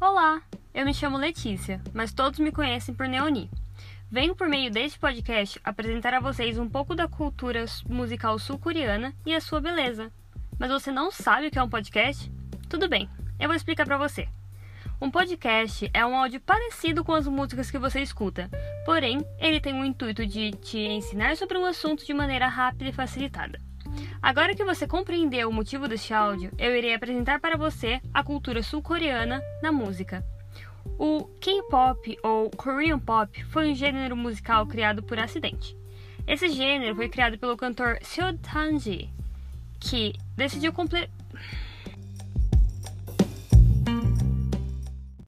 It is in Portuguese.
Olá, eu me chamo Letícia, mas todos me conhecem por Neoni. Venho por meio deste podcast apresentar a vocês um pouco da cultura musical sul-coreana e a sua beleza. Mas você não sabe o que é um podcast? Tudo bem, eu vou explicar para você. Um podcast é um áudio parecido com as músicas que você escuta, porém, ele tem o intuito de te ensinar sobre um assunto de maneira rápida e facilitada. Agora que você compreendeu o motivo deste áudio, eu irei apresentar para você a cultura sul-coreana na música. O K-pop ou Korean pop foi um gênero musical criado por acidente. Esse gênero foi criado pelo cantor Seo Tanji, que decidiu